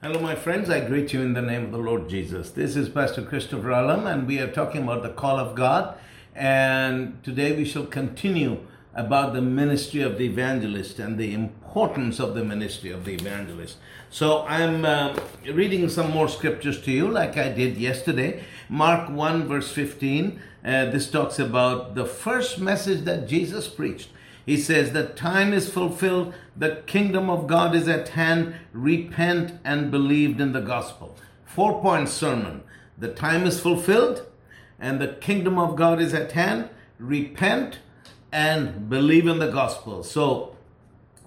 Hello, my friends. I greet you in the name of the Lord Jesus. This is Pastor Christopher Alam, and we are talking about the call of God. And today we shall continue about the ministry of the evangelist and the importance of the ministry of the evangelist. So I'm uh, reading some more scriptures to you, like I did yesterday. Mark 1, verse 15. Uh, this talks about the first message that Jesus preached. He says, The time is fulfilled, the kingdom of God is at hand, repent and believe in the gospel. Four point sermon. The time is fulfilled, and the kingdom of God is at hand, repent and believe in the gospel. So,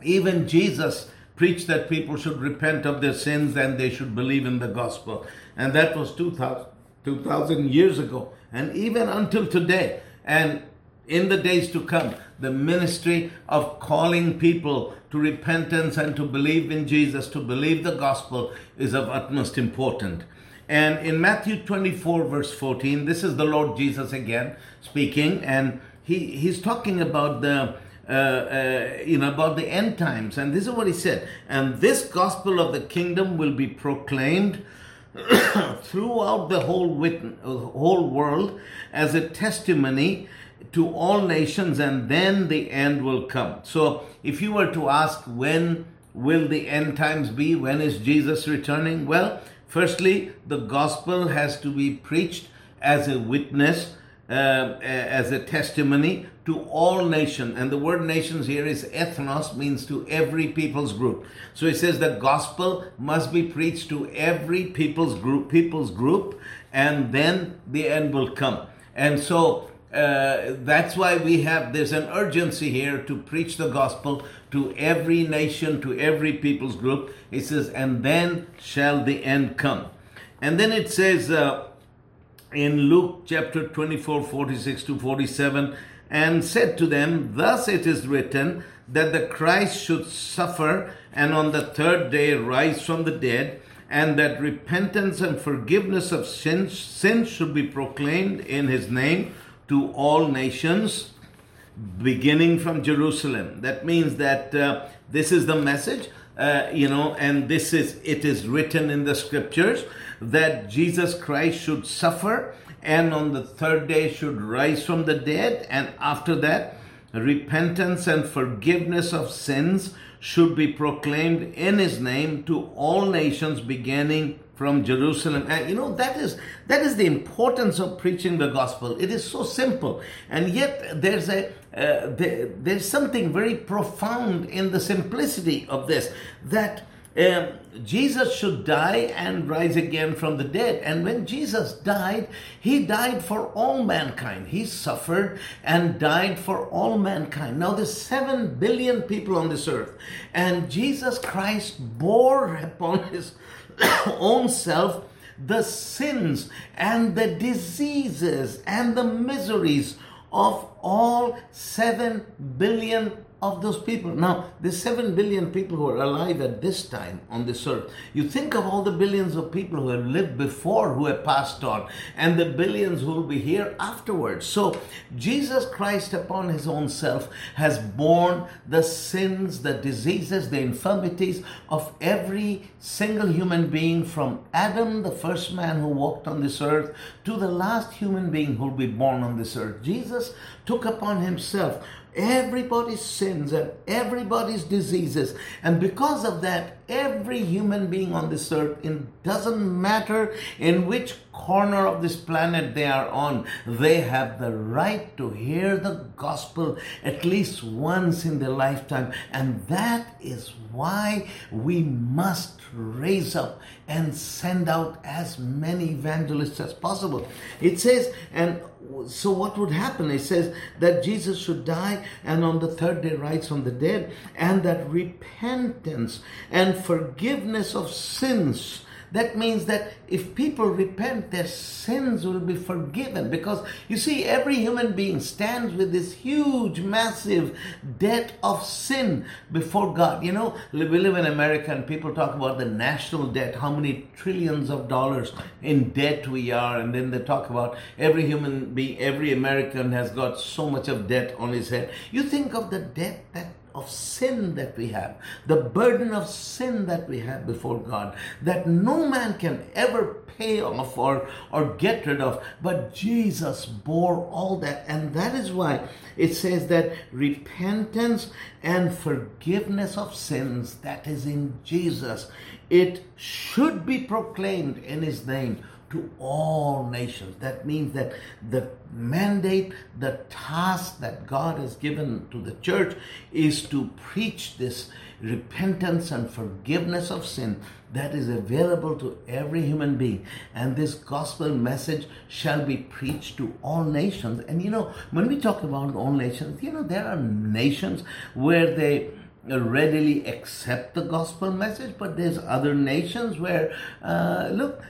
even Jesus preached that people should repent of their sins and they should believe in the gospel. And that was 2000, 2000 years ago. And even until today. And in the days to come, the ministry of calling people to repentance and to believe in Jesus, to believe the gospel, is of utmost importance. And in Matthew 24, verse 14, this is the Lord Jesus again speaking, and he, he's talking about the uh, uh, you know about the end times, and this is what he said. And this gospel of the kingdom will be proclaimed throughout the whole wit- whole world as a testimony to all nations, and then the end will come. So, if you were to ask when will the end times be, when is Jesus returning? Well, firstly, the gospel has to be preached as a witness, uh, as a testimony to all nations. And the word nations here is ethnos, means to every people's group. So it says the gospel must be preached to every people's group, people's group, and then the end will come. And so uh, that's why we have there's an urgency here to preach the gospel to every nation to every people's group. It says and then shall the end come. And then it says uh, in luke chapter 24 46 to 47 and said to them thus it is written that the christ should suffer and on the third day rise from the dead and that repentance and forgiveness of sins, sins should be proclaimed in his name to all nations, beginning from Jerusalem. That means that uh, this is the message, uh, you know, and this is, it is written in the scriptures that Jesus Christ should suffer and on the third day should rise from the dead, and after that, repentance and forgiveness of sins should be proclaimed in his name to all nations beginning from Jerusalem. And you know, that is that is the importance of preaching the gospel. It is so simple. And yet there's a uh, there, there's something very profound in the simplicity of this that um, Jesus should die and rise again from the dead. And when Jesus died, he died for all mankind. He suffered and died for all mankind. Now, there's seven billion people on this earth, and Jesus Christ bore upon his own self the sins and the diseases and the miseries of all 7 billion of those people. Now, the 7 billion people who are alive at this time on this earth, you think of all the billions of people who have lived before, who have passed on, and the billions who will be here afterwards. So, Jesus Christ, upon his own self, has borne the sins, the diseases, the infirmities of every single human being from Adam, the first man who walked on this earth, to the last human being who will be born on this earth. Jesus took upon himself everybody's sins and everybody's diseases. And because of that, every human being on this earth, it doesn't matter in which corner of this planet they are on, they have the right to hear the gospel at least once in their lifetime. And that is why we must raise up and send out as many evangelists as possible. It says, and so what would happen? It says that Jesus should die and on the third day rise from the dead, and that repentance and forgiveness of sins that means that if people repent, their sins will be forgiven. Because you see, every human being stands with this huge, massive debt of sin before God. You know, we live in America and people talk about the national debt, how many trillions of dollars in debt we are. And then they talk about every human being, every American has got so much of debt on his head. You think of the debt that of sin that we have, the burden of sin that we have before God, that no man can ever pay off or, or get rid of, but Jesus bore all that. And that is why it says that repentance and forgiveness of sins that is in Jesus, it should be proclaimed in his name to all nations. That means that the mandate, the task that God has given to the church is to preach this repentance and forgiveness of sin that is available to every human being. And this gospel message shall be preached to all nations. And you know, when we talk about all nations, you know, there are nations where they readily accept the gospel message, but there's other nations where, uh, look,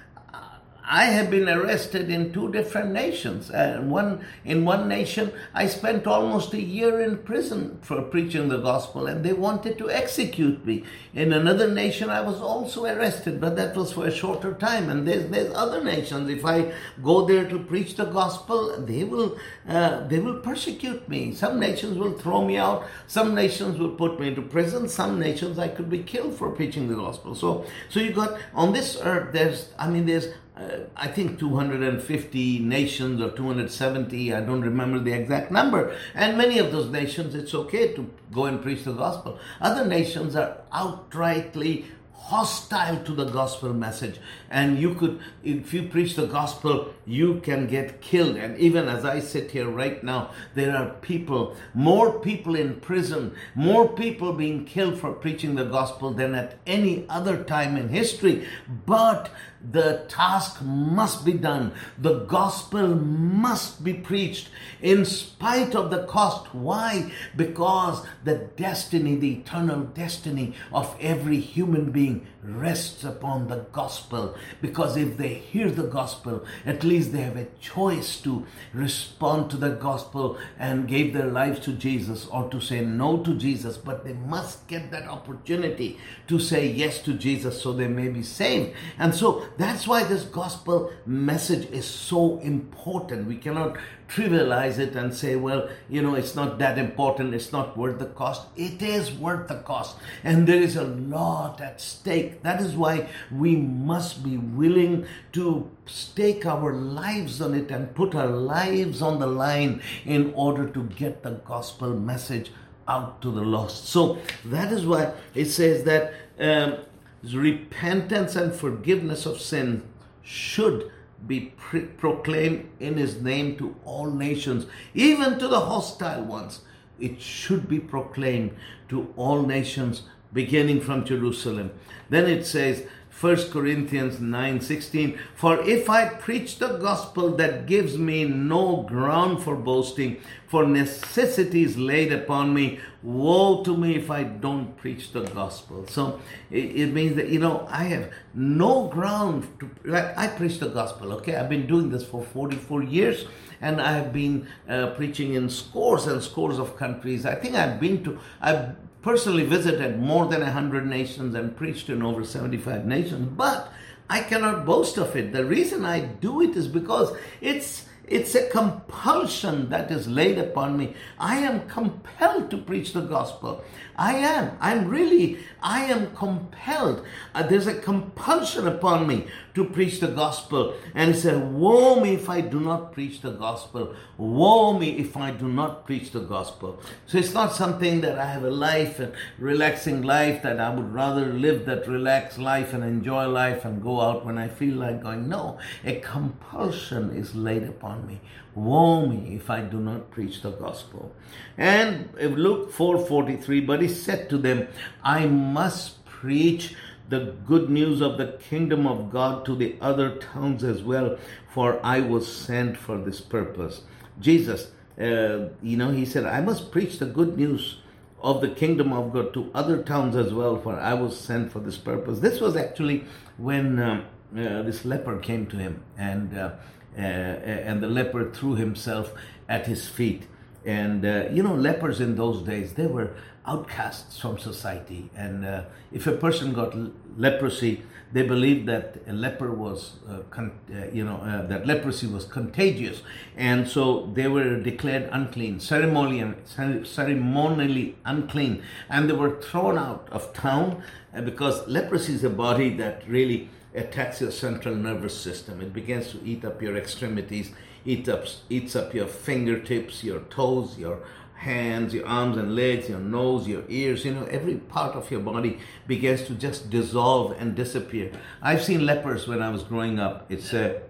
I have been arrested in two different nations. And one in one nation, I spent almost a year in prison for preaching the gospel, and they wanted to execute me. In another nation, I was also arrested, but that was for a shorter time. And there's there's other nations. If I go there to preach the gospel, they will uh, they will persecute me. Some nations will throw me out. Some nations will put me into prison. Some nations I could be killed for preaching the gospel. So so you got on this earth. There's I mean there's uh, I think 250 nations or 270, I don't remember the exact number. And many of those nations, it's okay to go and preach the gospel. Other nations are outrightly hostile to the gospel message. And you could, if you preach the gospel, you can get killed. And even as I sit here right now, there are people, more people in prison, more people being killed for preaching the gospel than at any other time in history. But the task must be done. The gospel must be preached in spite of the cost. Why? Because the destiny, the eternal destiny of every human being rests upon the gospel. Because if they hear the gospel, at least they have a choice to respond to the gospel and give their lives to Jesus or to say no to Jesus. But they must get that opportunity to say yes to Jesus so they may be saved. And so that's why this gospel message is so important. We cannot trivialize it and say, well, you know, it's not that important, it's not worth the cost. It is worth the cost. And there is a lot at stake. That is why we must be willing to stake our lives on it and put our lives on the line in order to get the gospel message out to the lost. So that is why it says that um, repentance and forgiveness of sin should be pre- proclaimed in his name to all nations, even to the hostile ones. It should be proclaimed to all nations, beginning from Jerusalem. Then it says, 1 Corinthians 9:16 For if I preach the gospel that gives me no ground for boasting for necessity is laid upon me woe to me if I don't preach the gospel. So it, it means that you know I have no ground to like I preach the gospel okay? I've been doing this for 44 years and I have been uh, preaching in scores and scores of countries. I think I've been to I've personally visited more than 100 nations and preached in over 75 nations, but I cannot boast of it. The reason I do it is because it's it's a compulsion that is laid upon me. I am compelled to preach the gospel. I am. I'm really, I am compelled. Uh, there's a compulsion upon me to preach the gospel. And he said, Woe me if I do not preach the gospel. Woe me if I do not preach the gospel. So it's not something that I have a life, a relaxing life, that I would rather live that relaxed life and enjoy life and go out when I feel like going. No, a compulsion is laid upon me. Woe me if I do not preach the gospel. And Luke 4:43, but he said to them, I must preach the good news of the kingdom of God to the other towns as well, for I was sent for this purpose. Jesus, uh, you know, he said, I must preach the good news of the kingdom of God to other towns as well, for I was sent for this purpose. This was actually when um, uh, this leper came to him, and uh, and the leper threw himself at his feet. And uh, you know, lepers in those days they were outcasts from society, and uh, if a person got leprosy, they believed that a leper was, uh, con- uh, you know, uh, that leprosy was contagious, and so they were declared unclean, ceremonially, ceremonially unclean, and they were thrown out of town uh, because leprosy is a body that really attacks your central nervous system. It begins to eat up your extremities, eat up, eats up your fingertips, your toes, your hands, your arms and legs, your nose, your ears, you know, every part of your body begins to just dissolve and disappear. I've seen lepers when I was growing up. It's a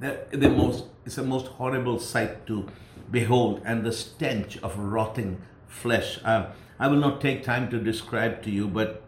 the, most it's the most horrible sight to behold, and the stench of rotting flesh. Uh, I will not take time to describe to you, but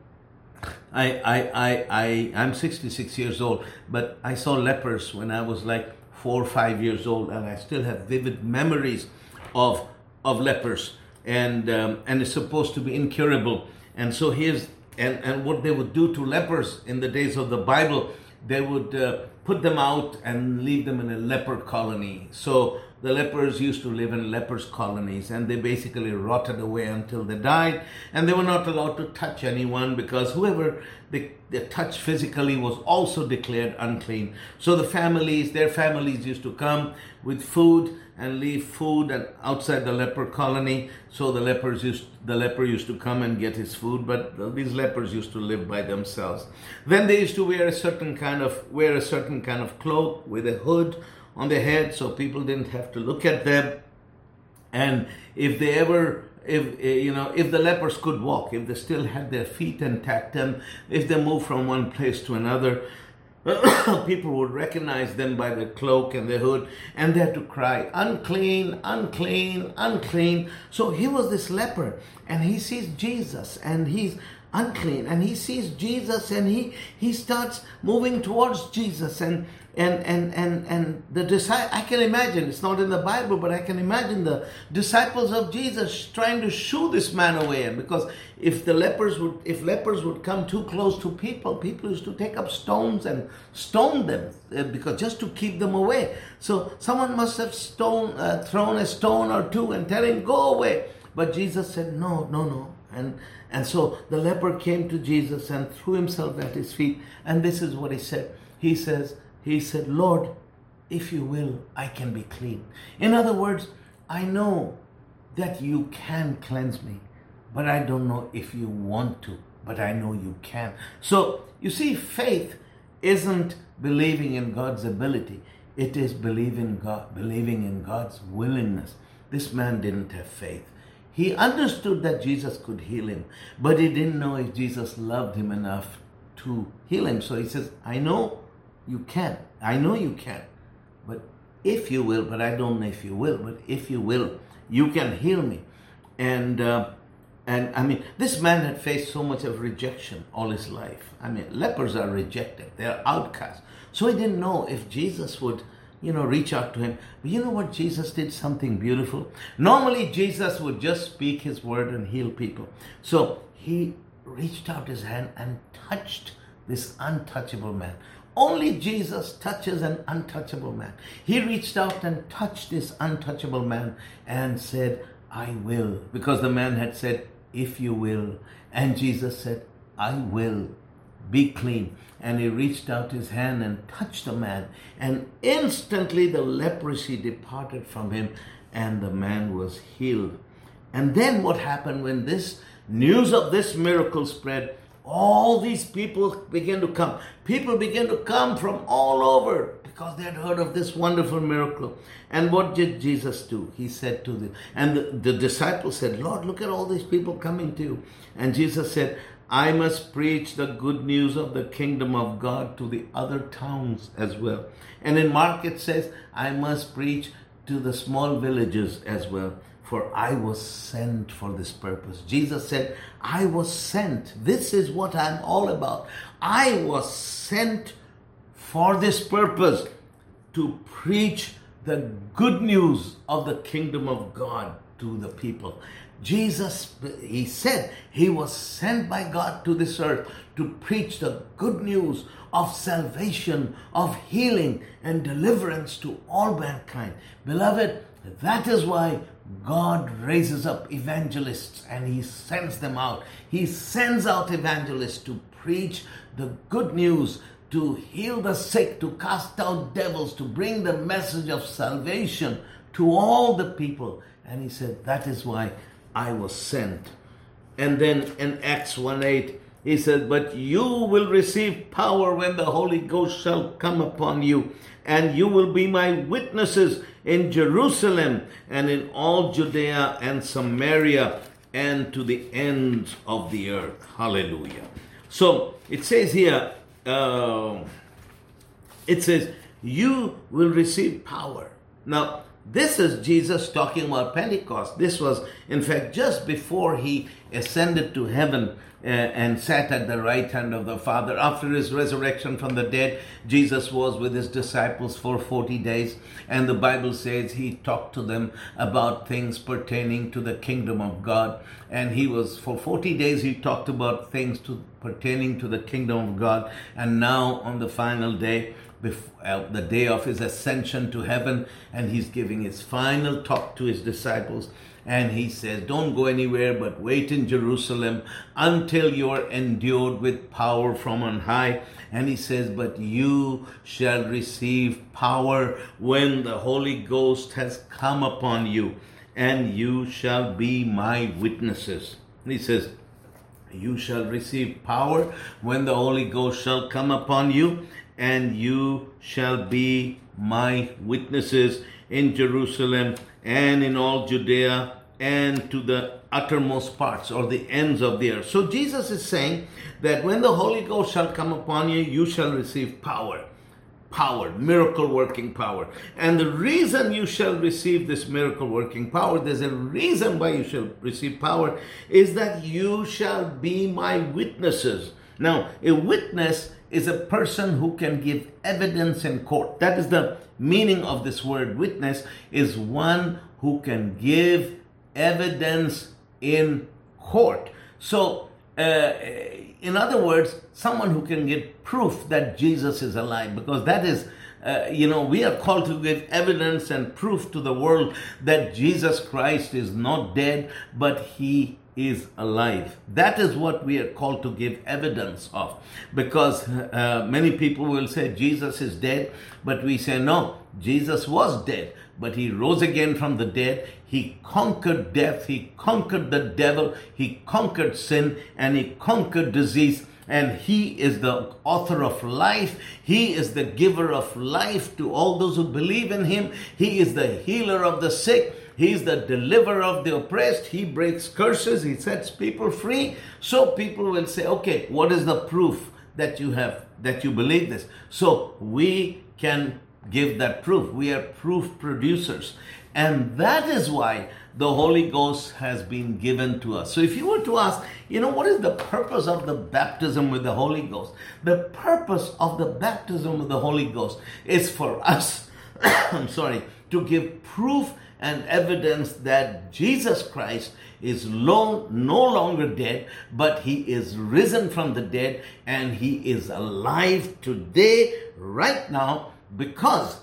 I, I, I, I, I'm 66 years old, but I saw lepers when I was like four or five years old, and I still have vivid memories of of lepers, and um, and it's supposed to be incurable. And so here's and and what they would do to lepers in the days of the Bible, they would uh, put them out and leave them in a leper colony. So the lepers used to live in lepers colonies and they basically rotted away until they died and they were not allowed to touch anyone because whoever they, they touched physically was also declared unclean. So the families their families used to come with food and leave food and outside the leper colony. So the lepers used the leper used to come and get his food but these lepers used to live by themselves. Then they used to wear a certain kind of wear a certain kind of cloak with a hood on their head so people didn't have to look at them. And if they ever, if eh, you know, if the lepers could walk, if they still had their feet intact, and if they moved from one place to another, people would recognize them by the cloak and the hood, and they had to cry, unclean, unclean, unclean. So he was this leper, and he sees Jesus, and he's unclean. And he sees jesus and he he starts moving towards jesus and and and and and the disciple i can imagine it's not in the bible but i can imagine the disciples of jesus trying to shoo this man away. Because if the lepers would if lepers would come too close to people people used to take up stones and stone them uh, because just to keep them away. So someone must have stone uh, thrown a stone or two and tell him go away. But jesus said no no no and and so the leper came to Jesus and threw himself at his feet. And this is what he said. He says, He said, Lord, if you will, I can be clean. In other words, I know that you can cleanse me, but I don't know if you want to, but I know you can. So you see, faith isn't believing in God's ability. It is believing God, believing in God's willingness. This man didn't have faith. He understood that Jesus could heal him, but he didn't know if Jesus loved him enough to heal him. So he says, I know you can. I know you can. But if you will, but I don't know if you will, but if you will, you can heal me. And uh, and I mean, this man had faced so much of rejection all his life. I mean, lepers are rejected; they're outcasts. So he didn't know if Jesus would you know, reach out to him. But you know what? Jesus did something beautiful. Normally, Jesus would just speak his word and heal people. So he reached out his hand and touched this untouchable man. Only Jesus touches an untouchable man. He reached out and touched this untouchable man and said, I will. Because the man had said, If you will. And Jesus said, I will be clean. And he reached out his hand and touched the man, and instantly the leprosy departed from him, and the man was healed. And then what happened when this news of this miracle spread? All these people began to come. People began to come from all over because they had heard of this wonderful miracle. And what did Jesus do? He said to them, and the, the disciples said, Lord, look at all these people coming to you. And Jesus said, I must preach the good news of the kingdom of God to the other towns as well. And in Mark it says, I must preach to the small villages as well, for I was sent for this purpose. Jesus said, I was sent. This is what I'm all about. I was sent for this purpose to preach the good news of the kingdom of God to the people. Jesus, he said, he was sent by God to this earth to preach the good news of salvation, of healing and deliverance to all mankind. Beloved, that is why God raises up evangelists and he sends them out. He sends out evangelists to preach the good news, to heal the sick, to cast out devils, to bring the message of salvation to all the people. And he said, That is why I was sent. And then in Acts 1 8, he said, But you will receive power when the Holy Ghost shall come upon you, and you will be my witnesses in Jerusalem and in all Judea and Samaria and to the ends of the earth. Hallelujah. So it says here, uh, it says, You will receive power. Now, this is Jesus talking about Pentecost. This was, in fact, just before he ascended to heaven uh, and sat at the right hand of the Father. After his resurrection from the dead, Jesus was with his disciples for 40 days, and the Bible says he talked to them about things pertaining to the kingdom of God. And he was, for 40 days, he talked about things to, pertaining to the kingdom of God. And now, on the final day, before, uh, the day of his ascension to heaven, and he's giving his final talk to his disciples. And he says, Don't go anywhere, but wait in Jerusalem until you are endued with power from on high. And he says, But you shall receive power when the Holy Ghost has come upon you, and you shall be my witnesses. And he says, You shall receive power when the Holy Ghost shall come upon you, and you shall be my witnesses in Jerusalem and in all Judea and to the uttermost parts or the ends of the earth. So Jesus is saying that when the Holy Ghost shall come upon you, you shall receive power. Power, miracle working power. And the reason you shall receive this miracle working power, there's a reason why you shall receive power, is that you shall be my witnesses. Now, a witness is a person who can give evidence in court. That is the meaning of this word witness is one who can give evidence in court. So, uh, in other words, someone who can give proof that Jesus is alive, because that is, uh, you know, we are called to give evidence and proof to the world that Jesus Christ is not dead, but he is alive. That is what we are called to give evidence of. Because uh, many people will say Jesus is dead, but we say no, Jesus was dead, but he rose again from the dead. He conquered death, he conquered the devil, he conquered sin, and he conquered disease. And he is the author of life. He is the giver of life to all those who believe in him. He is the healer of the sick. He's the deliverer of the oppressed. He breaks curses. He sets people free. So people will say, okay, what is the proof that you have, that you believe this? So we can give that proof. We are proof producers. And that is why the Holy Ghost has been given to us. So if you were to ask, you know, what is the purpose of the baptism with the Holy Ghost? The purpose of the baptism with the Holy Ghost is for us, I'm sorry, to give proof and evidence that Jesus Christ is long, no longer dead, but he is risen from the dead and he is alive today, right now, because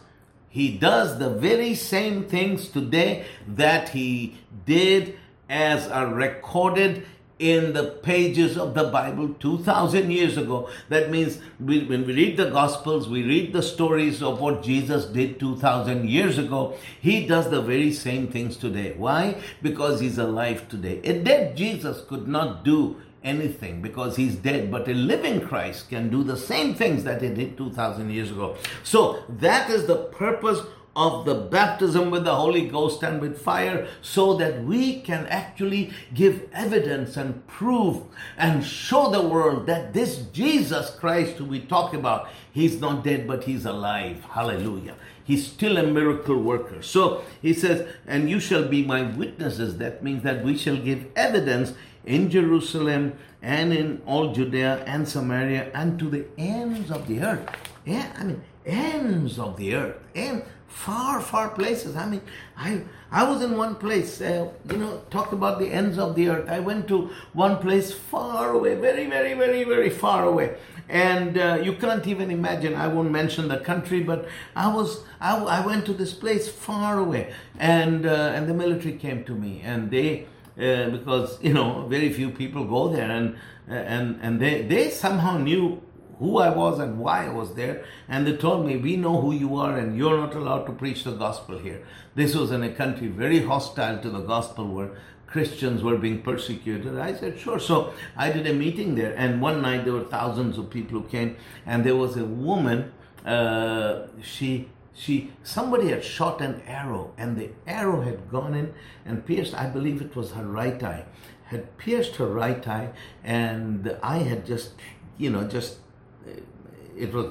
he does the very same things today that he did as are recorded in the pages of the Bible 2000 years ago. That means we, when we read the Gospels, we read the stories of what Jesus did 2000 years ago. He does the very same things today. Why? Because he's alive today. A dead Jesus could not do anything because he's dead, but a living Christ can do the same things that he did 2000 years ago. So that is the purpose of the baptism with the Holy Ghost and with fire so that we can actually give evidence and prove and show the world that this Jesus Christ who we talk about, he's not dead but he's alive. Hallelujah. He's still a miracle worker. So he says, and you shall be my witnesses. That means that we shall give evidence in Jerusalem and in all Judea and Samaria and to the ends of the earth. Yeah, I mean, ends of the earth. And far, far places. I mean, I I was in one place, uh, you know, talk about the ends of the earth. I went to one place far away, very, very, very, very far away, and uh, you can't even imagine. I won't mention the country, but I was I, I went to this place far away, and uh, and the military came to me, and they. uh, because you know very few people go there, and and and they they somehow knew who I was and why I was there. And they told me, We know who you are, and you're not allowed to preach the gospel here. This was in a country very hostile to the gospel where Christians were being persecuted. I said, Sure. So I did a meeting there, and one night there were thousands of people who came, and there was a woman, uh, she she somebody had shot an arrow and the arrow had gone in and pierced i believe it was her right eye had pierced her right eye and eye had just you know just it was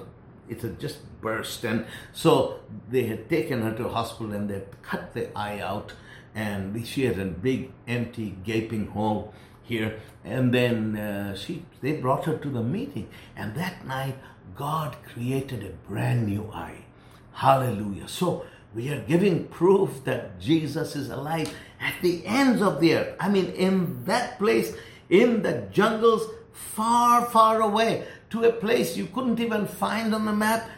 it had just burst and so they had taken her to hospital and they cut the eye out and she had a big empty gaping hole here and then uh, she they brought her to the meeting and that night god created a brand new eye. Hallelujah. So we are giving proof that jesus is alive at the ends of the earth. I mean in that place in the jungles far far away to a place you couldn't even find on the map.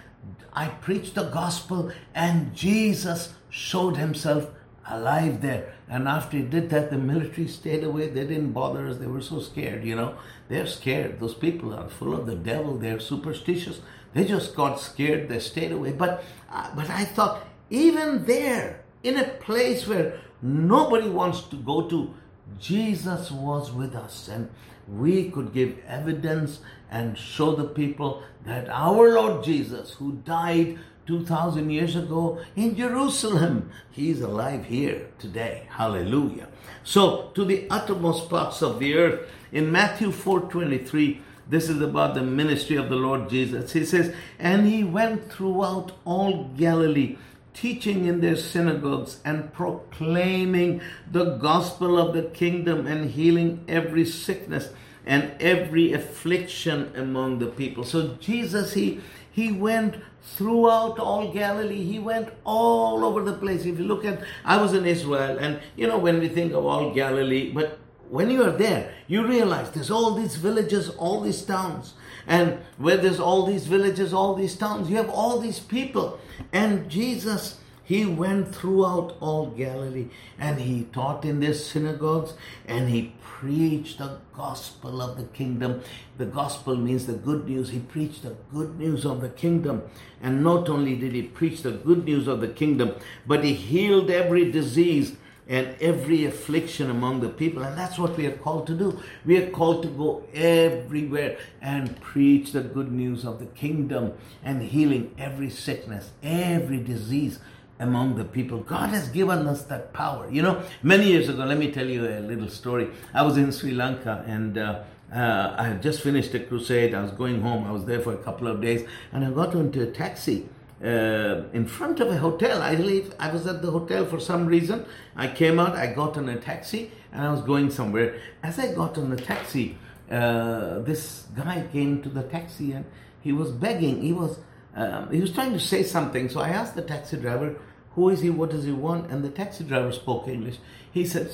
I preached the gospel and Jesus showed himself alive there. And after he did that, the military stayed away. They didn't bother us. They were so scared, you know. They're scared. Those people are full of the devil. They're superstitious. They just got scared. They stayed away. But, uh, but I thought, even there, in a place where nobody wants to go to, Jesus was with us. And we could give evidence and show the people that our Lord Jesus, who died 2,000 years ago in Jerusalem, He is alive here today. Hallelujah. So, to the uttermost parts of the earth, in Matthew 4:23, this is about the ministry of the Lord Jesus. He says, And he went throughout all Galilee teaching in their synagogues and proclaiming the gospel of the kingdom and healing every sickness and every affliction among the people. So Jesus, he he went throughout all Galilee. He went all over the place. If you look at, I was in Israel, and you know when we think of all Galilee, but when you are there, you realize there's all these villages, all these towns. And where there's all these villages, all these towns, you have all these people. And Jesus, he went throughout all Galilee and he taught in their synagogues and he preached the gospel of the kingdom. The gospel means the good news. He preached the good news of the kingdom. And not only did he preach the good news of the kingdom, but he healed every disease and every affliction among the people. And that's what we are called to do. We are called to go everywhere and preach the good news of the kingdom and healing every sickness, every disease among the people. God has given us that power. You know, many years ago, let me tell you a little story. I was in Sri Lanka and uh, uh, I had just finished a crusade. I was going home. I was there for a couple of days and I got into a taxi uh, in front of a hotel. I believe I was at the hotel for some reason. I came out, I got on a taxi, and I was going somewhere. As I got on the taxi, uh, this guy came to the taxi and he was begging. He was um, he was trying to say something. So I asked the taxi driver, "Who is he? What does he want?" And the taxi driver spoke English. He said,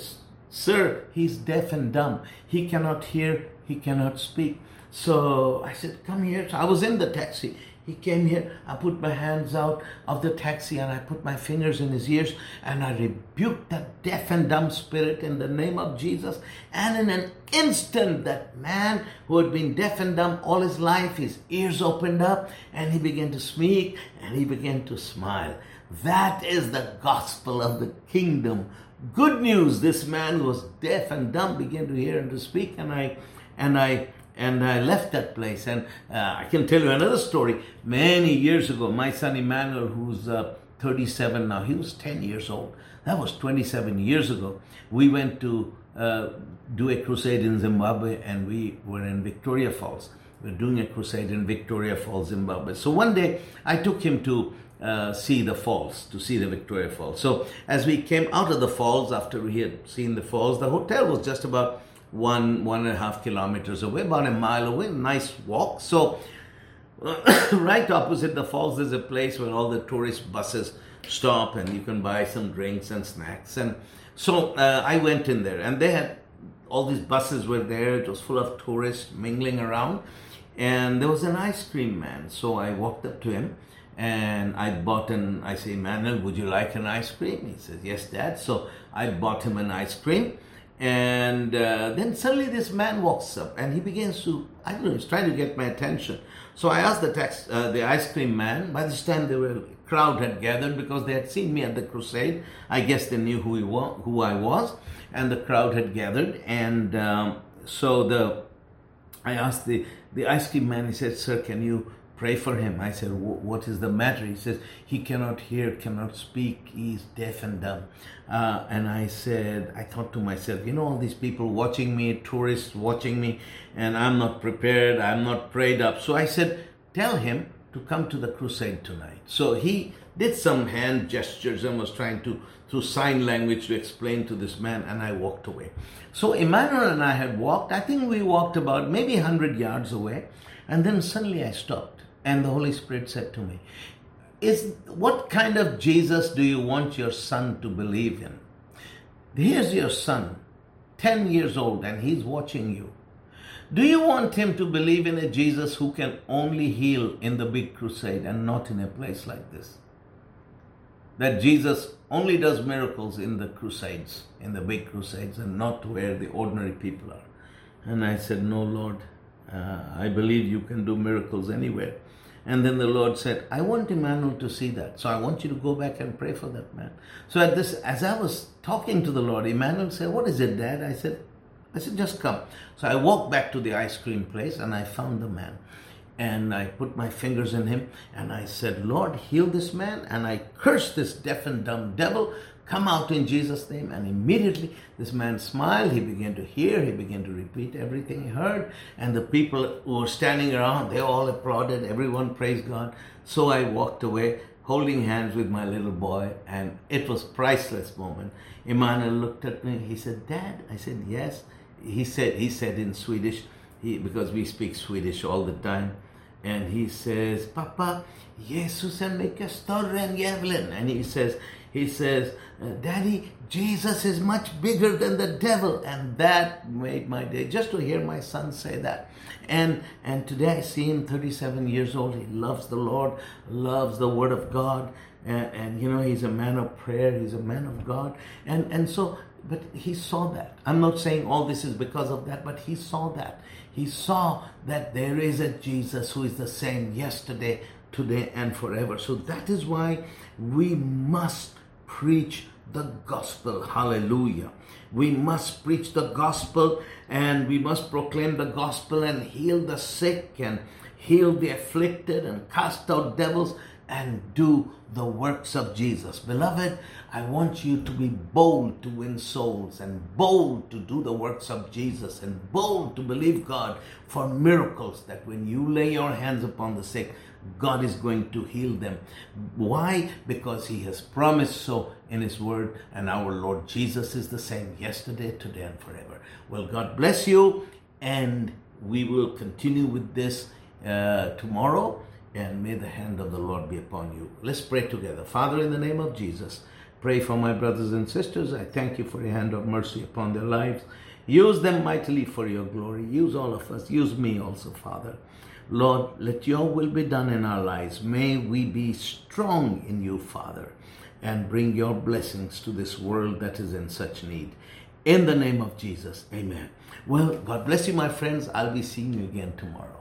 "Sir, he's deaf and dumb. He cannot hear. He cannot speak." So I said, "Come here." So I was in the taxi. He came here, I put my hands out of the taxi and I put my fingers in his ears and I rebuked that deaf and dumb spirit in the name of Jesus. And in an instant, that man who had been deaf and dumb all his life, his ears opened up and he began to speak and he began to smile. That is the gospel of the kingdom. Good news. This man who was deaf and dumb began to hear and to speak and I and I and I left that place. And uh, I can tell you another story. Many years ago, my son Emmanuel, who's uh, 37 now, he was 10 years old. That was 27 years ago. We went to uh, do a crusade in Zimbabwe, and we were in Victoria Falls. We're doing a crusade in Victoria Falls, Zimbabwe. So one day, I took him to uh, see the falls, to see the Victoria Falls. So as we came out of the falls, after we had seen the falls, the hotel was just about one one and a half kilometers away, about a mile away. Nice walk. So, right opposite the falls, is a place where all the tourist buses stop, and you can buy some drinks and snacks. And so uh, I went in there, and they had all these buses were there. It was full of tourists mingling around, and there was an ice cream man. So I walked up to him. And I bought an, I say, Manuel, would you like an ice cream? He says, yes, dad. So I bought him an ice cream And uh, then suddenly this man walks up and he begins to, I don't know, he's trying to get my attention. So I asked the tax, uh, the ice cream man. By this time, the were, crowd had gathered because they had seen me at the crusade. I guess they knew who, he who I was, and the crowd had gathered. And um, so the, I asked the, the ice cream man. He said, "Sir, can you pray for him. I said, What is the matter? He says, He cannot hear, cannot speak, he's deaf and dumb. Uh, and I said, I thought to myself, you know, all these people watching me, tourists watching me, and I'm not prepared, I'm not prayed up. So I said, Tell him to come to the crusade tonight. So he did some hand gestures and was trying to, through sign language, to explain to this man, and I walked away. So Emmanuel and I had walked, I think we walked about maybe 100 yards away, and then suddenly I stopped. And the Holy Spirit said to me, is what kind of Jesus do you want your son to believe in? Here's your son, 10 years old, and he's watching you. Do you want him to believe in a Jesus who can only heal in the big crusade and not in a place like this? That Jesus only does miracles in the crusades, in the big crusades, and not where the ordinary people are. And I said, No, Lord, uh, I believe you can do miracles anywhere. And then the Lord said, I want Emmanuel to see that. So I want you to go back and pray for that man. So at this, as I was talking to the Lord, Emmanuel said, What is it, Dad? I said, I said, just come. So I walked back to the ice cream place and I found the man. And I put my fingers in him and I said, Lord, heal this man. And I cursed this deaf and dumb devil Come out in Jesus' name. And immediately this man smiled. He began to hear. He began to repeat everything he heard. And the people who were standing around, they all applauded. Everyone praised God. So I walked away holding hands with my little boy. And it was priceless moment. Emmanuel looked at me. He said, Dad. I said, yes. He said, he said in Swedish, he, because we speak Swedish all the time. And he says, Papa, Jesus är mycket större än djävulen. And he says, he says, Daddy, Jesus is much bigger than the devil. And that made my day just to hear my son say that. And, and today I see him 37 years old. He loves the Lord, loves the Word of God. And, and you know, he's a man of prayer. He's a man of God. And, and so, but he saw that. I'm not saying all this is because of that, but he saw that. He saw that there is a Jesus who is the same yesterday, today, and forever. So that is why we must preach the gospel. Hallelujah. We must preach the gospel and we must proclaim the gospel and heal the sick and heal the afflicted and cast out devils and do the works of Jesus. Beloved, I want you to be bold to win souls and bold to do the works of Jesus and bold to believe God for miracles that when you lay your hands upon the sick, God is going to heal them. Why? Because He has promised so in His Word, and our Lord Jesus is the same yesterday, today, and forever. Well, God bless you, and we will continue with this uh, tomorrow, and may the hand of the Lord be upon you. Let's pray together. Father, in the name of Jesus, pray for my brothers and sisters. I thank you for your hand of mercy upon their lives. Use them mightily for your glory. Use all of us. Use me also, Father. Lord, let your will be done in our lives. May we be strong in you, Father, and bring your blessings to this world that is in such need. In the name of Jesus, amen. Well, God bless you, my friends. I'll be seeing you again tomorrow.